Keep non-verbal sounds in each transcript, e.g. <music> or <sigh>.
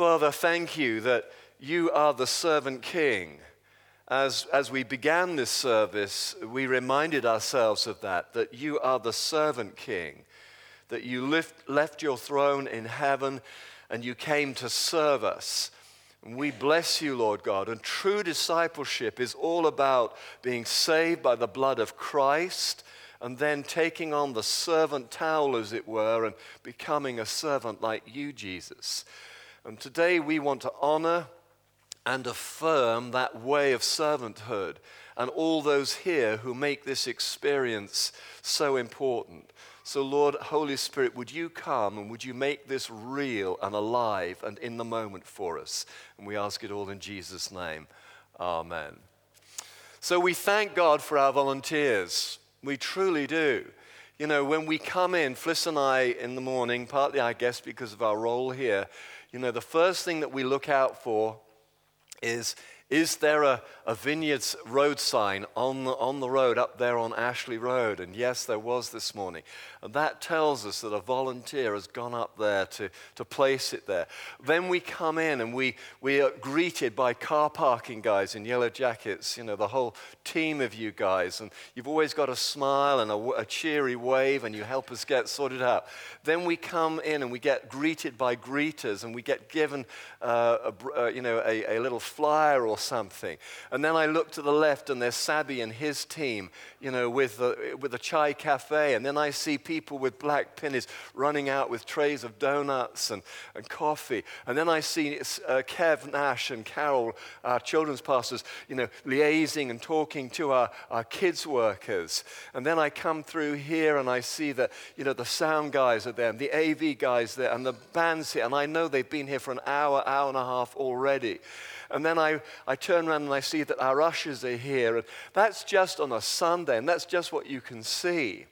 Father, thank you that you are the servant king. As, as we began this service, we reminded ourselves of that, that you are the servant king, that you lift, left your throne in heaven and you came to serve us. And we bless you, Lord God. And true discipleship is all about being saved by the blood of Christ and then taking on the servant towel, as it were, and becoming a servant like you, Jesus. And today we want to honor and affirm that way of servanthood and all those here who make this experience so important. So, Lord, Holy Spirit, would you come and would you make this real and alive and in the moment for us? And we ask it all in Jesus' name. Amen. So, we thank God for our volunteers. We truly do. You know, when we come in, Fliss and I in the morning, partly I guess because of our role here, you know, the first thing that we look out for is is there a, a vineyards road sign on the, on the road up there on Ashley Road? And yes, there was this morning. And that tells us that a volunteer has gone up there to, to place it there. Then we come in and we, we are greeted by car parking guys in yellow jackets, you know, the whole team of you guys. And you've always got a smile and a, a cheery wave, and you help us get sorted out. Then we come in and we get greeted by greeters, and we get given, uh, a, uh, you know, a, a little flyer or something. And then I look to the left, and there's Sabi and his team, you know, with the, with the chai cafe. And then I see people with black pennies running out with trays of donuts and, and coffee. And then I see uh, Kev Nash and Carol, our children's pastors, you know, liaising and talking to our, our kids' workers. And then I come through here and I see that, you know, the sound guys are there, and the AV guys there, and the band's here. And I know they've been here for an hour, hour and a half already. And then I, I turn around and I see that our ushers are here. And that's just on a Sunday, and that's just what you can see.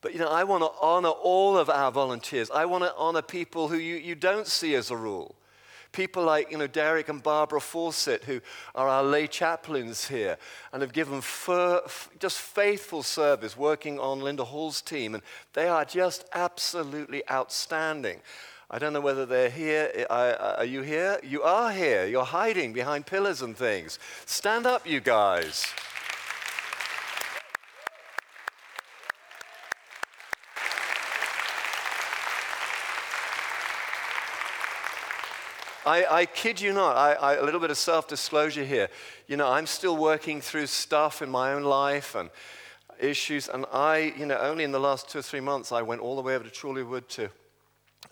But you know, I want to honor all of our volunteers. I want to honor people who you, you don't see as a rule. People like, you know, Derek and Barbara Fawcett, who are our lay chaplains here and have given just faithful service working on Linda Hall's team. And they are just absolutely outstanding. I don't know whether they're here. Are you here? You are here. You're hiding behind pillars and things. Stand up, you guys. I, I, kid you not, I, I, a little bit of self disclosure here. You know, I'm still working through stuff in my own life and issues, and I, you know, only in the last two or three months, I went all the way over to Chorleywood to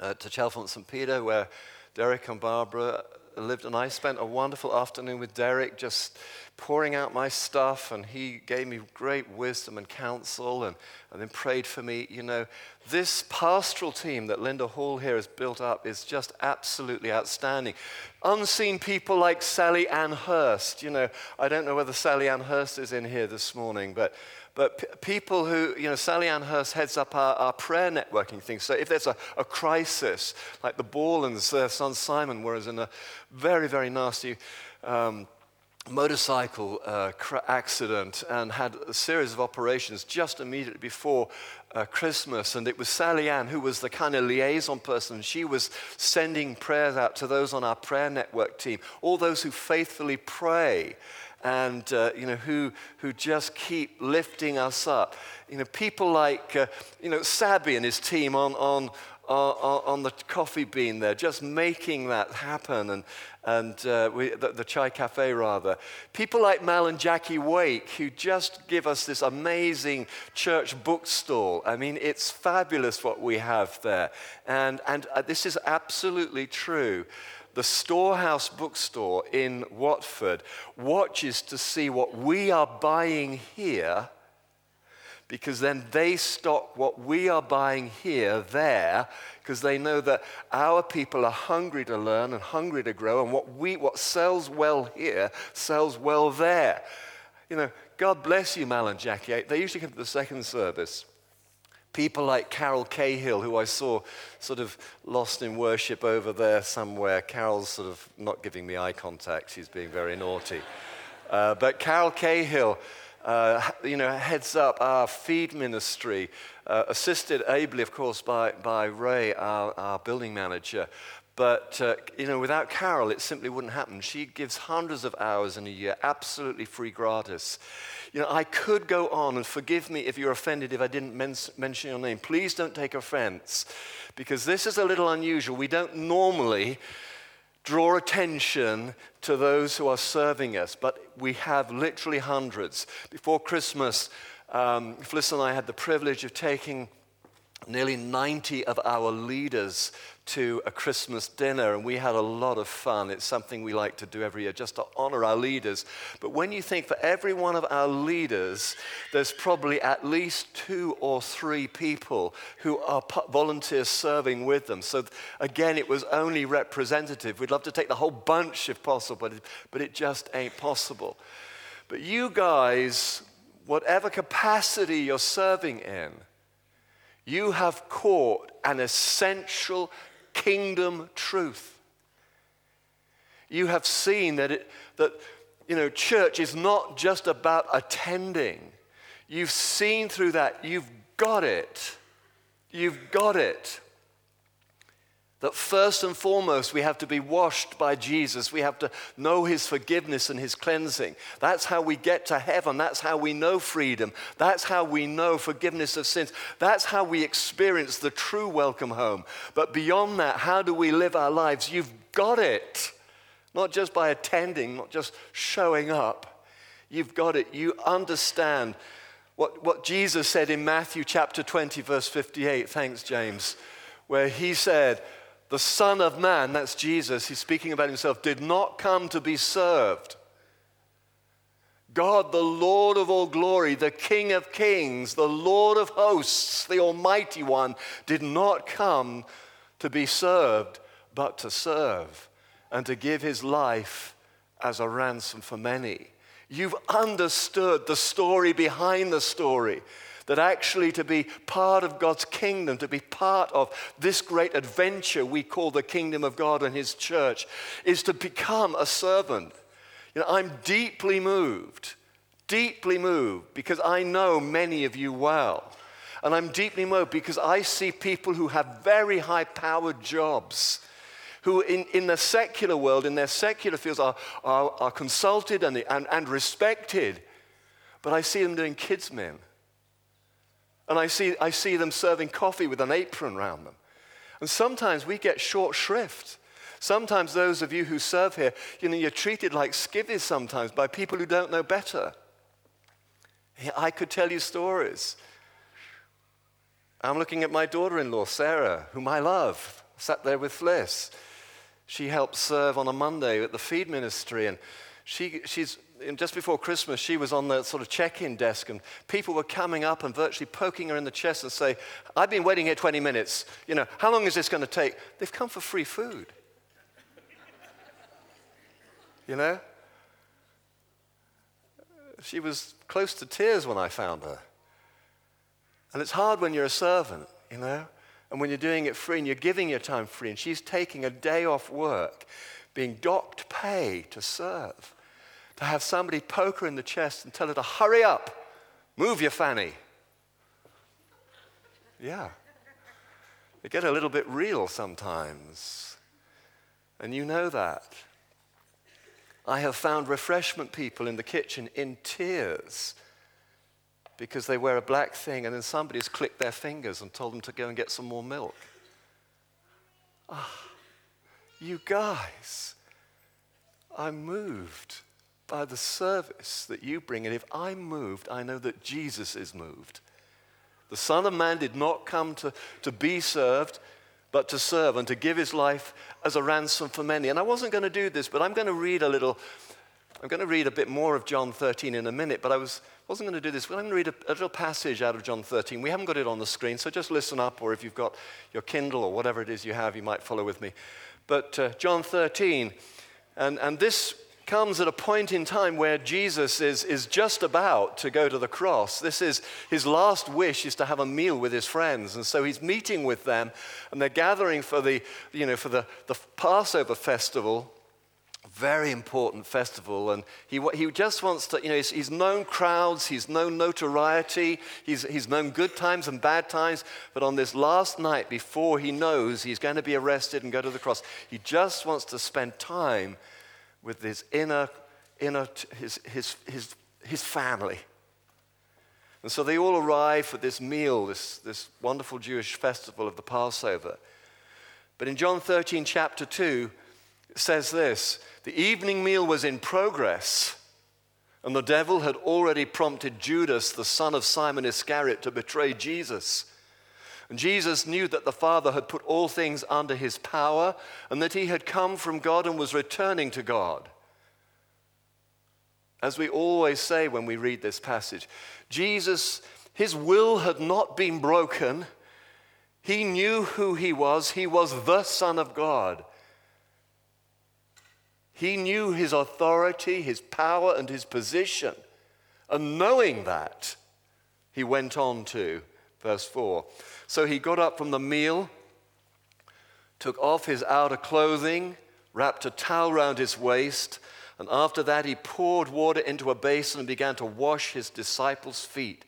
uh, to Chalfont St. Peter, where Derek and Barbara lived, and I spent a wonderful afternoon with Derek just pouring out my stuff, and he gave me great wisdom and counsel and, and then prayed for me. You know, this pastoral team that Linda Hall here has built up is just absolutely outstanding. Unseen people like Sally Ann Hurst. You know, I don't know whether Sally Ann Hurst is in here this morning, but but p- people who, you know, Sally Ann Hurst heads up our, our prayer networking thing. So if there's a, a crisis, like the Borlands, their son Simon was in a very, very nasty um, motorcycle uh, accident and had a series of operations just immediately before uh, Christmas. And it was Sally Ann who was the kind of liaison person. She was sending prayers out to those on our prayer network team, all those who faithfully pray and uh, you know, who, who just keep lifting us up. You know, people like uh, you know, Sabi and his team on, on, on, on, the coffee bean there, just making that happen, and, and uh, we, the, the, Chai Cafe rather. People like Mal and Jackie Wake, who just give us this amazing church bookstall. I mean, it's fabulous what we have there. And, and uh, this is absolutely true the Storehouse bookstore in Watford watches to see what we are buying here because then they stock what we are buying here there because they know that our people are hungry to learn and hungry to grow and what we what sells well here sells well there. You know god bless you mal and jackie. They usually come to the second service People like Carol Cahill, who I saw sort of lost in worship over there somewhere. Carol's sort of not giving me eye contact, she's being very naughty. Uh, but Carol Cahill, uh, you know, heads up our feed ministry, uh, assisted ably, of course, by, by Ray, our, our building manager. But, uh, you know, without Carol, it simply wouldn't happen. She gives hundreds of hours in a year, absolutely free gratis. You know, I could go on, and forgive me if you're offended if I didn't men- mention your name. Please don't take offense, because this is a little unusual. We don't normally draw attention to those who are serving us, but we have literally hundreds. Before Christmas, um, Fliss and I had the privilege of taking nearly 90 of our leaders to a Christmas dinner, and we had a lot of fun. It's something we like to do every year just to honor our leaders. But when you think for every one of our leaders, there's probably at least two or three people who are volunteers serving with them. So again, it was only representative. We'd love to take the whole bunch if possible, but it, but it just ain't possible. But you guys, whatever capacity you're serving in, you have caught an essential kingdom truth. You have seen that, it, that you know, church is not just about attending. You've seen through that. You've got it. You've got it that first and foremost we have to be washed by Jesus. We have to know his forgiveness and his cleansing. That's how we get to heaven. That's how we know freedom. That's how we know forgiveness of sins. That's how we experience the true welcome home. But beyond that, how do we live our lives? You've got it. Not just by attending, not just showing up. You've got it. You understand what, what Jesus said in Matthew chapter 20, verse 58. Thanks, James. Where he said, the Son of Man, that's Jesus, he's speaking about himself, did not come to be served. God, the Lord of all glory, the King of kings, the Lord of hosts, the Almighty One, did not come to be served, but to serve and to give his life as a ransom for many. You've understood the story behind the story that actually to be part of God's kingdom, to be part of this great adventure we call the kingdom of God and His church, is to become a servant. You know, I'm deeply moved, deeply moved, because I know many of you well. And I'm deeply moved because I see people who have very high powered jobs who in, in the secular world, in their secular fields, are, are, are consulted and, and, and respected. But I see them doing kids' men and I see, I see them serving coffee with an apron around them. And sometimes we get short shrift. Sometimes those of you who serve here, you know, you're treated like skivvies sometimes by people who don't know better. I could tell you stories. I'm looking at my daughter in law, Sarah, whom I love, sat there with Fliss. She helped serve on a Monday at the feed ministry, and she, she's just before Christmas, she was on the sort of check in desk, and people were coming up and virtually poking her in the chest and say, I've been waiting here 20 minutes. You know, how long is this going to take? They've come for free food. <laughs> you know? She was close to tears when I found her. And it's hard when you're a servant, you know? And when you're doing it free and you're giving your time free, and she's taking a day off work, being docked pay to serve to have somebody poke her in the chest and tell her to hurry up, move your fanny. Yeah. They get a little bit real sometimes. And you know that. I have found refreshment people in the kitchen in tears because they wear a black thing and then somebody's clicked their fingers and told them to go and get some more milk. Ah, you guys, I'm moved by the service that you bring. And if I'm moved, I know that Jesus is moved. The Son of Man did not come to, to be served, but to serve and to give his life as a ransom for many. And I wasn't going to do this, but I'm going to read a little. I'm going to read a bit more of John 13 in a minute, but I was, wasn't going to do this. But I'm going to read a, a little passage out of John 13. We haven't got it on the screen, so just listen up, or if you've got your Kindle or whatever it is you have, you might follow with me. But uh, John 13, and, and this comes at a point in time where Jesus is, is just about to go to the cross. This is his last wish is to have a meal with his friends. And so he's meeting with them and they're gathering for the, you know, for the, the Passover festival. very important festival. And he, he just wants to, you know, he's, he's known crowds, he's known notoriety, he's, he's known good times and bad times. But on this last night, before he knows he's going to be arrested and go to the cross, he just wants to spend time with his inner, inner his, his, his, his family. And so they all arrive for this meal, this, this wonderful Jewish festival of the Passover. But in John 13, chapter 2, it says this The evening meal was in progress, and the devil had already prompted Judas, the son of Simon Iscariot, to betray Jesus. And Jesus knew that the Father had put all things under his power, and that he had come from God and was returning to God. As we always say when we read this passage, Jesus, his will had not been broken. He knew who he was. He was the Son of God. He knew his authority, his power, and his position. And knowing that, he went on to, verse 4. So he got up from the meal, took off his outer clothing, wrapped a towel round his waist, and after that he poured water into a basin and began to wash his disciples' feet,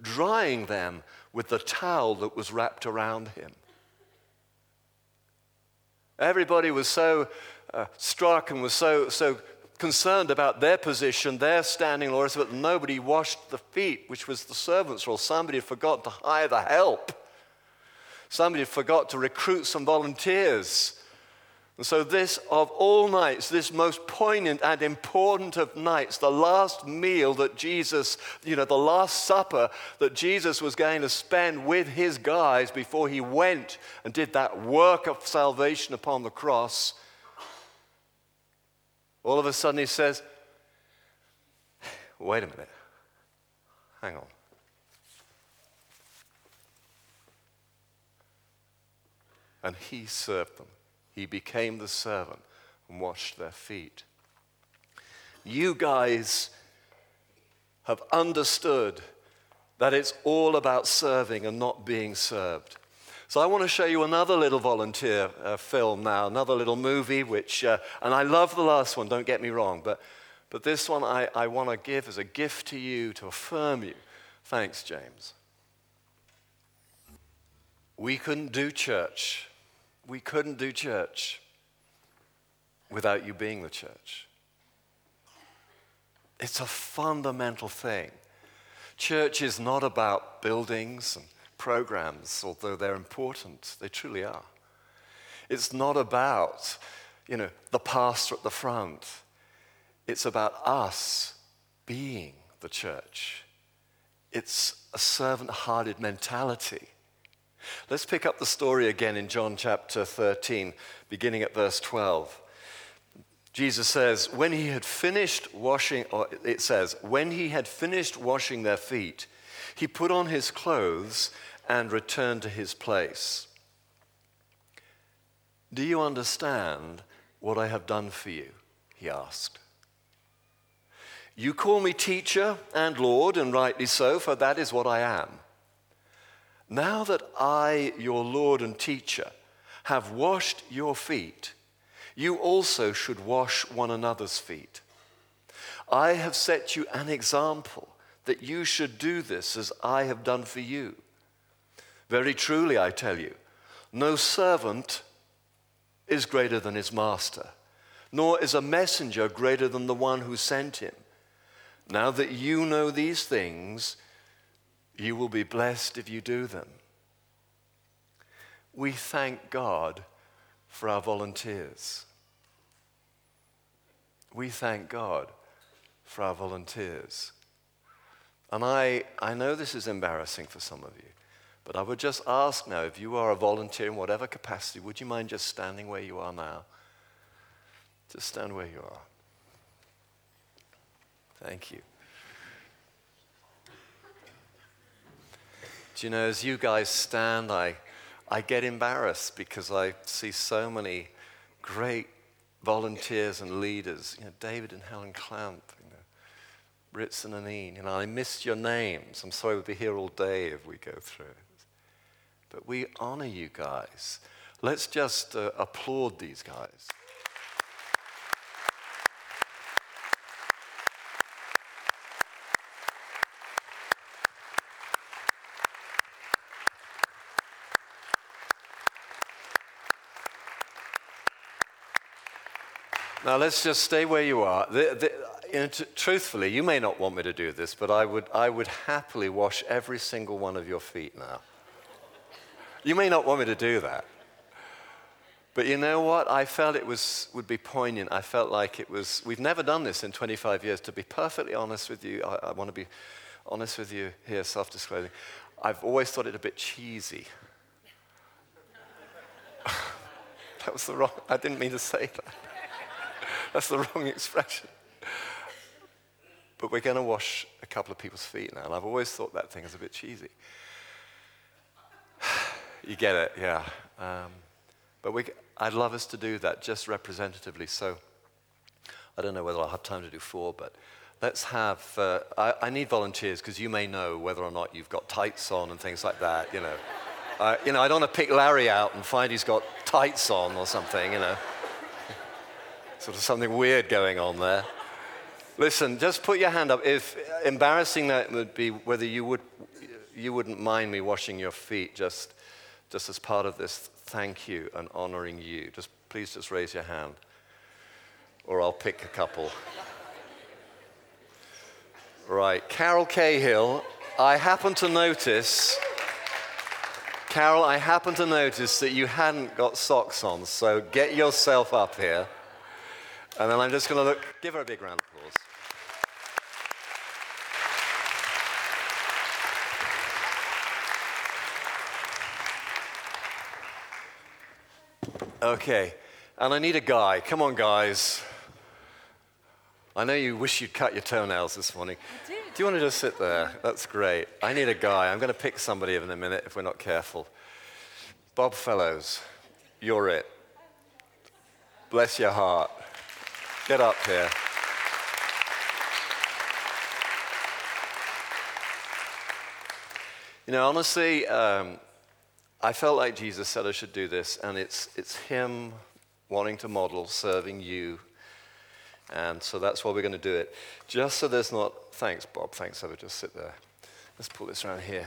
drying them with the towel that was wrapped around him. Everybody was so uh, struck and was so, so concerned about their position, their standing, Lord, but nobody washed the feet, which was the servant's role. Somebody had forgotten to hire the help. Somebody had forgot to recruit some volunteers. And so, this of all nights, this most poignant and important of nights, the last meal that Jesus, you know, the last supper that Jesus was going to spend with his guys before he went and did that work of salvation upon the cross, all of a sudden he says, Wait a minute. Hang on. And he served them. He became the servant and washed their feet. You guys have understood that it's all about serving and not being served. So I want to show you another little volunteer uh, film now, another little movie, which, uh, and I love the last one, don't get me wrong, but, but this one I, I want to give as a gift to you to affirm you. Thanks, James. We couldn't do church. We couldn't do church without you being the church. It's a fundamental thing. Church is not about buildings and programs, although they're important, they truly are. It's not about, you know, the pastor at the front. It's about us being the church. It's a servant hearted mentality. Let's pick up the story again in John chapter 13, beginning at verse 12. Jesus says, When he had finished washing, or it says, when he had finished washing their feet, he put on his clothes and returned to his place. Do you understand what I have done for you? He asked. You call me teacher and Lord, and rightly so, for that is what I am. Now that I, your Lord and teacher, have washed your feet, you also should wash one another's feet. I have set you an example that you should do this as I have done for you. Very truly, I tell you, no servant is greater than his master, nor is a messenger greater than the one who sent him. Now that you know these things, you will be blessed if you do them. We thank God for our volunteers. We thank God for our volunteers. And I, I know this is embarrassing for some of you. But I would just ask now if you are a volunteer in whatever capacity, would you mind just standing where you are now? Just stand where you are. Thank you. Do you know, as you guys stand, I, I get embarrassed because I see so many great volunteers and leaders. You know, David and Helen Clamp, Ritson and Ean, and I missed your names. I'm sorry we'll be here all day if we go through it. But we honor you guys. Let's just uh, applaud these guys. Now, let's just stay where you are. The, the, t- truthfully, you may not want me to do this, but I would, I would happily wash every single one of your feet now. You may not want me to do that. But you know what? I felt it was, would be poignant. I felt like it was, we've never done this in 25 years. To be perfectly honest with you, I, I want to be honest with you here, self disclosing. I've always thought it a bit cheesy. <laughs> that was the wrong, I didn't mean to say that. That's the wrong expression. But we're going to wash a couple of people's feet now. And I've always thought that thing is a bit cheesy. <sighs> you get it, yeah. Um, but we, I'd love us to do that just representatively. So I don't know whether I'll have time to do four, but let's have, uh, I, I, need volunteers because you may know whether or not you've got tights on and things like that, you know. <laughs> Uh, you know, I don't want to pick Larry out and find he's got tights on or something, you know. <laughs> sort of something weird going on there. Listen, just put your hand up. If embarrassing that would be whether you would you wouldn't mind me washing your feet just just as part of this thank you and honoring you. Just please just raise your hand, or I'll pick a couple. right, Carol Cahill, I happen to notice. Carol, I happen to notice that you hadn't got socks on, so get yourself up here. And then I'm just going to look, give her a big round of applause. Okay, and I need a guy. Come on, guys. I know you wish you'd cut your toenails this morning. I do. Do you want to just sit there? That's great. I need a guy. I'm going to pick somebody in a minute if we're not careful. Bob Fellows, you're it. Bless your heart. Get up here. You know, honestly, um, I felt like Jesus said I should do this, and it's, it's Him wanting to model serving you. And so that's why we're going to do it. Just so there's not, thanks, Bob, thanks, I would just sit there. Let's pull this around here.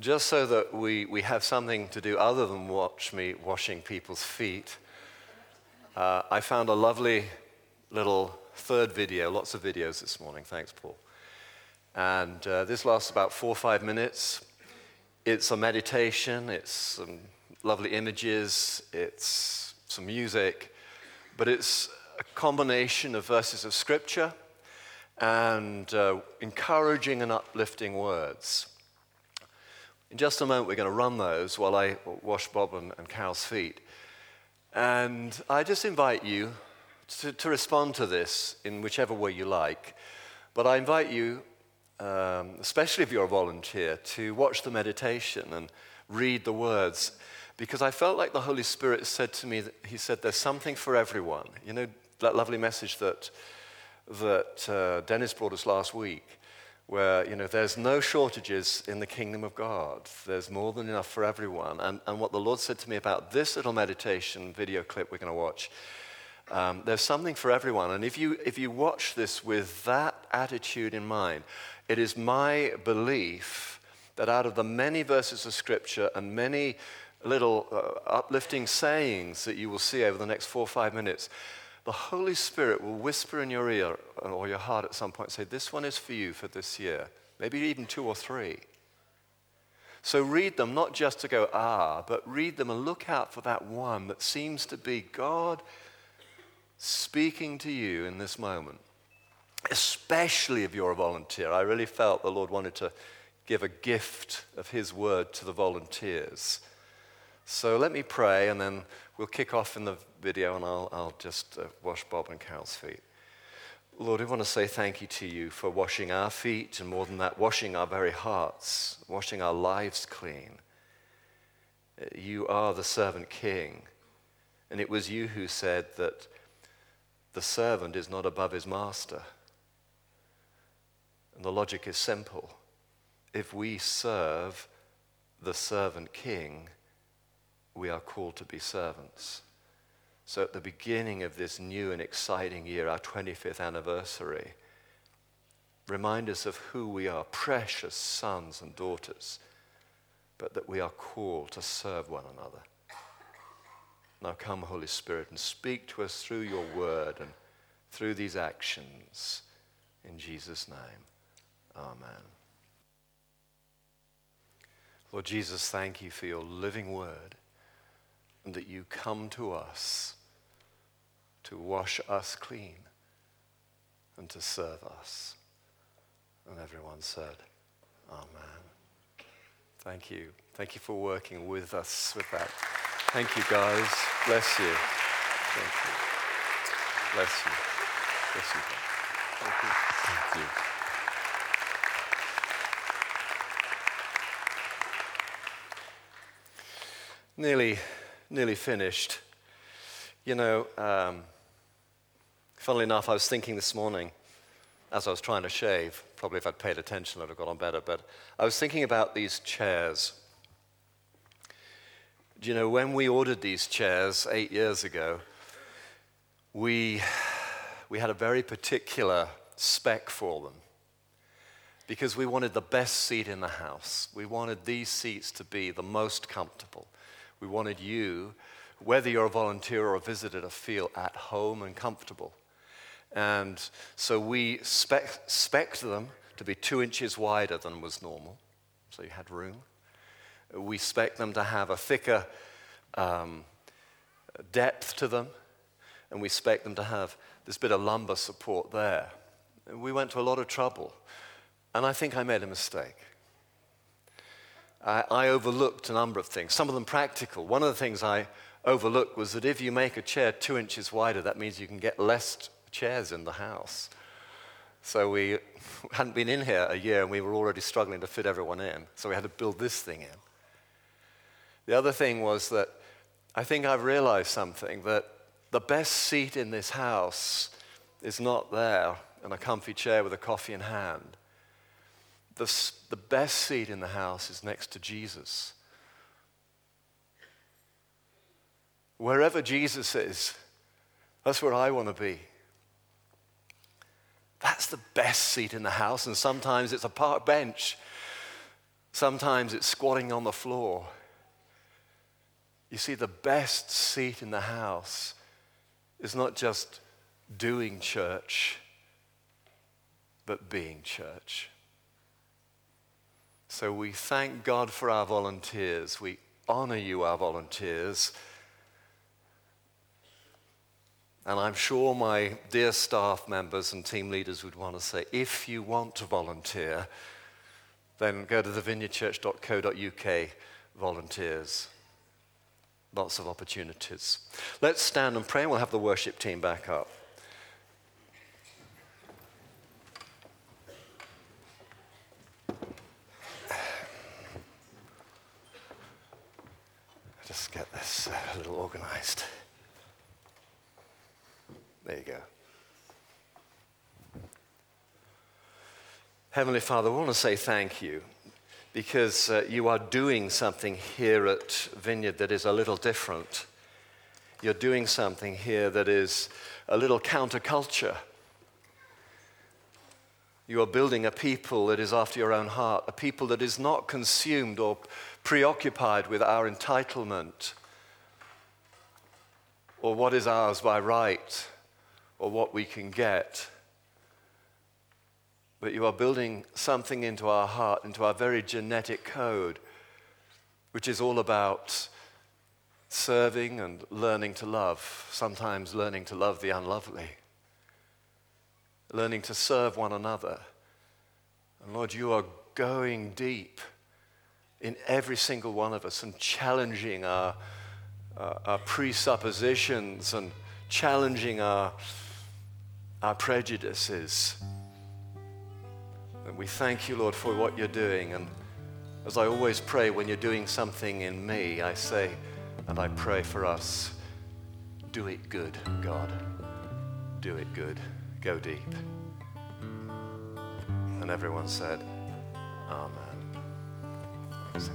Just so that we, we have something to do other than watch me washing people's feet, uh, I found a lovely little third video, lots of videos this morning. Thanks, Paul. And uh, this lasts about four or five minutes. It's a meditation, it's some lovely images, it's some music, but it's a combination of verses of scripture and uh, encouraging and uplifting words. In just a moment, we're going to run those while I wash Bob and, and Carol's feet. And I just invite you to, to respond to this in whichever way you like. But I invite you um, especially if you're a volunteer, to watch the meditation and read the words. Because I felt like the Holy Spirit said to me, that He said, There's something for everyone. You know, that lovely message that, that uh, Dennis brought us last week, where, you know, there's no shortages in the kingdom of God. There's more than enough for everyone. And, and what the Lord said to me about this little meditation video clip we're going to watch um, there's something for everyone. And if you, if you watch this with that attitude in mind, it is my belief that out of the many verses of Scripture and many little uh, uplifting sayings that you will see over the next four or five minutes, the Holy Spirit will whisper in your ear or your heart at some point, say, This one is for you for this year, maybe even two or three. So read them not just to go, ah, but read them and look out for that one that seems to be God speaking to you in this moment especially if you're a volunteer. I really felt the Lord wanted to give a gift of His word to the volunteers. So let me pray, and then we'll kick off in the video, and I'll, I'll just uh, wash Bob and Carol's feet. Lord, we want to say thank you to you for washing our feet, and more than that, washing our very hearts, washing our lives clean. You are the servant king, and it was you who said that the servant is not above his master. And the logic is simple. If we serve the servant king, we are called to be servants. So at the beginning of this new and exciting year, our 25th anniversary, remind us of who we are, precious sons and daughters, but that we are called to serve one another. Now come, Holy Spirit, and speak to us through your word and through these actions. In Jesus' name, amen. Lord Jesus, thank you for your living word and that you come to us to wash us clean and to serve us. And everyone said, Amen. Thank you. Thank you for working with us with that. Thank you, guys. Bless you. Thank you. Bless you. Bless you. Thank you. Thank you. Nearly, nearly finished. You know, um, funnily enough, I was thinking this morning as I was trying to shave. Probably if I'd paid attention, I'd have got on better. But I was thinking about these chairs. Do you know, when we ordered these chairs eight years ago, we, we had a very particular spec for them because we wanted the best seat in the house. We wanted these seats to be the most comfortable. We wanted you, whether you're a volunteer or a visitor, to feel at home and comfortable. And so we spec- spec'd them to be two inches wider than was normal, so you had room. We spec them to have a thicker um, depth to them, and we spec them to have this bit of lumbar support there. We went to a lot of trouble, and I think I made a mistake. I, overlooked a number of things, some of them practical. One of the things I overlooked was that if you make a chair two inches wider, that means you can get less chairs in the house. So we <laughs> hadn't been in here a year and we were already struggling to fit everyone in. So we had to build this thing in. The other thing was that I think I've realized something that the best seat in this house is not there in a comfy chair with a coffee in hand. The, the best seat in the house is next to Jesus. Wherever Jesus is, that's where I want to be. That's the best seat in the house, and sometimes it's a park bench. Sometimes it's squatting on the floor. You see, the best seat in the house is not just doing church, but being church. So we thank God for our volunteers. We honor you, our volunteers. And I'm sure my dear staff members and team leaders would want to say if you want to volunteer, then go to thevineyardchurch.co.uk volunteers. Lots of opportunities. Let's stand and pray, and we'll have the worship team back up. Just get this a little organized. There you go. Heavenly Father, I want to say thank you because uh, you are doing something here at Vineyard that is a little different. You're doing something here that is a little counterculture. You are building a people that is after your own heart, a people that is not consumed or preoccupied with our entitlement or what is ours by right or what we can get. But you are building something into our heart, into our very genetic code, which is all about serving and learning to love, sometimes learning to love the unlovely, learning to serve one another. And Lord, you are going deep in every single one of us and challenging our, uh, our presuppositions and challenging our our prejudices. And we thank you, Lord, for what you're doing. And as I always pray, when you're doing something in me, I say, and I pray for us, do it good, God. Do it good. Go deep. And everyone said, Amen. Thanks,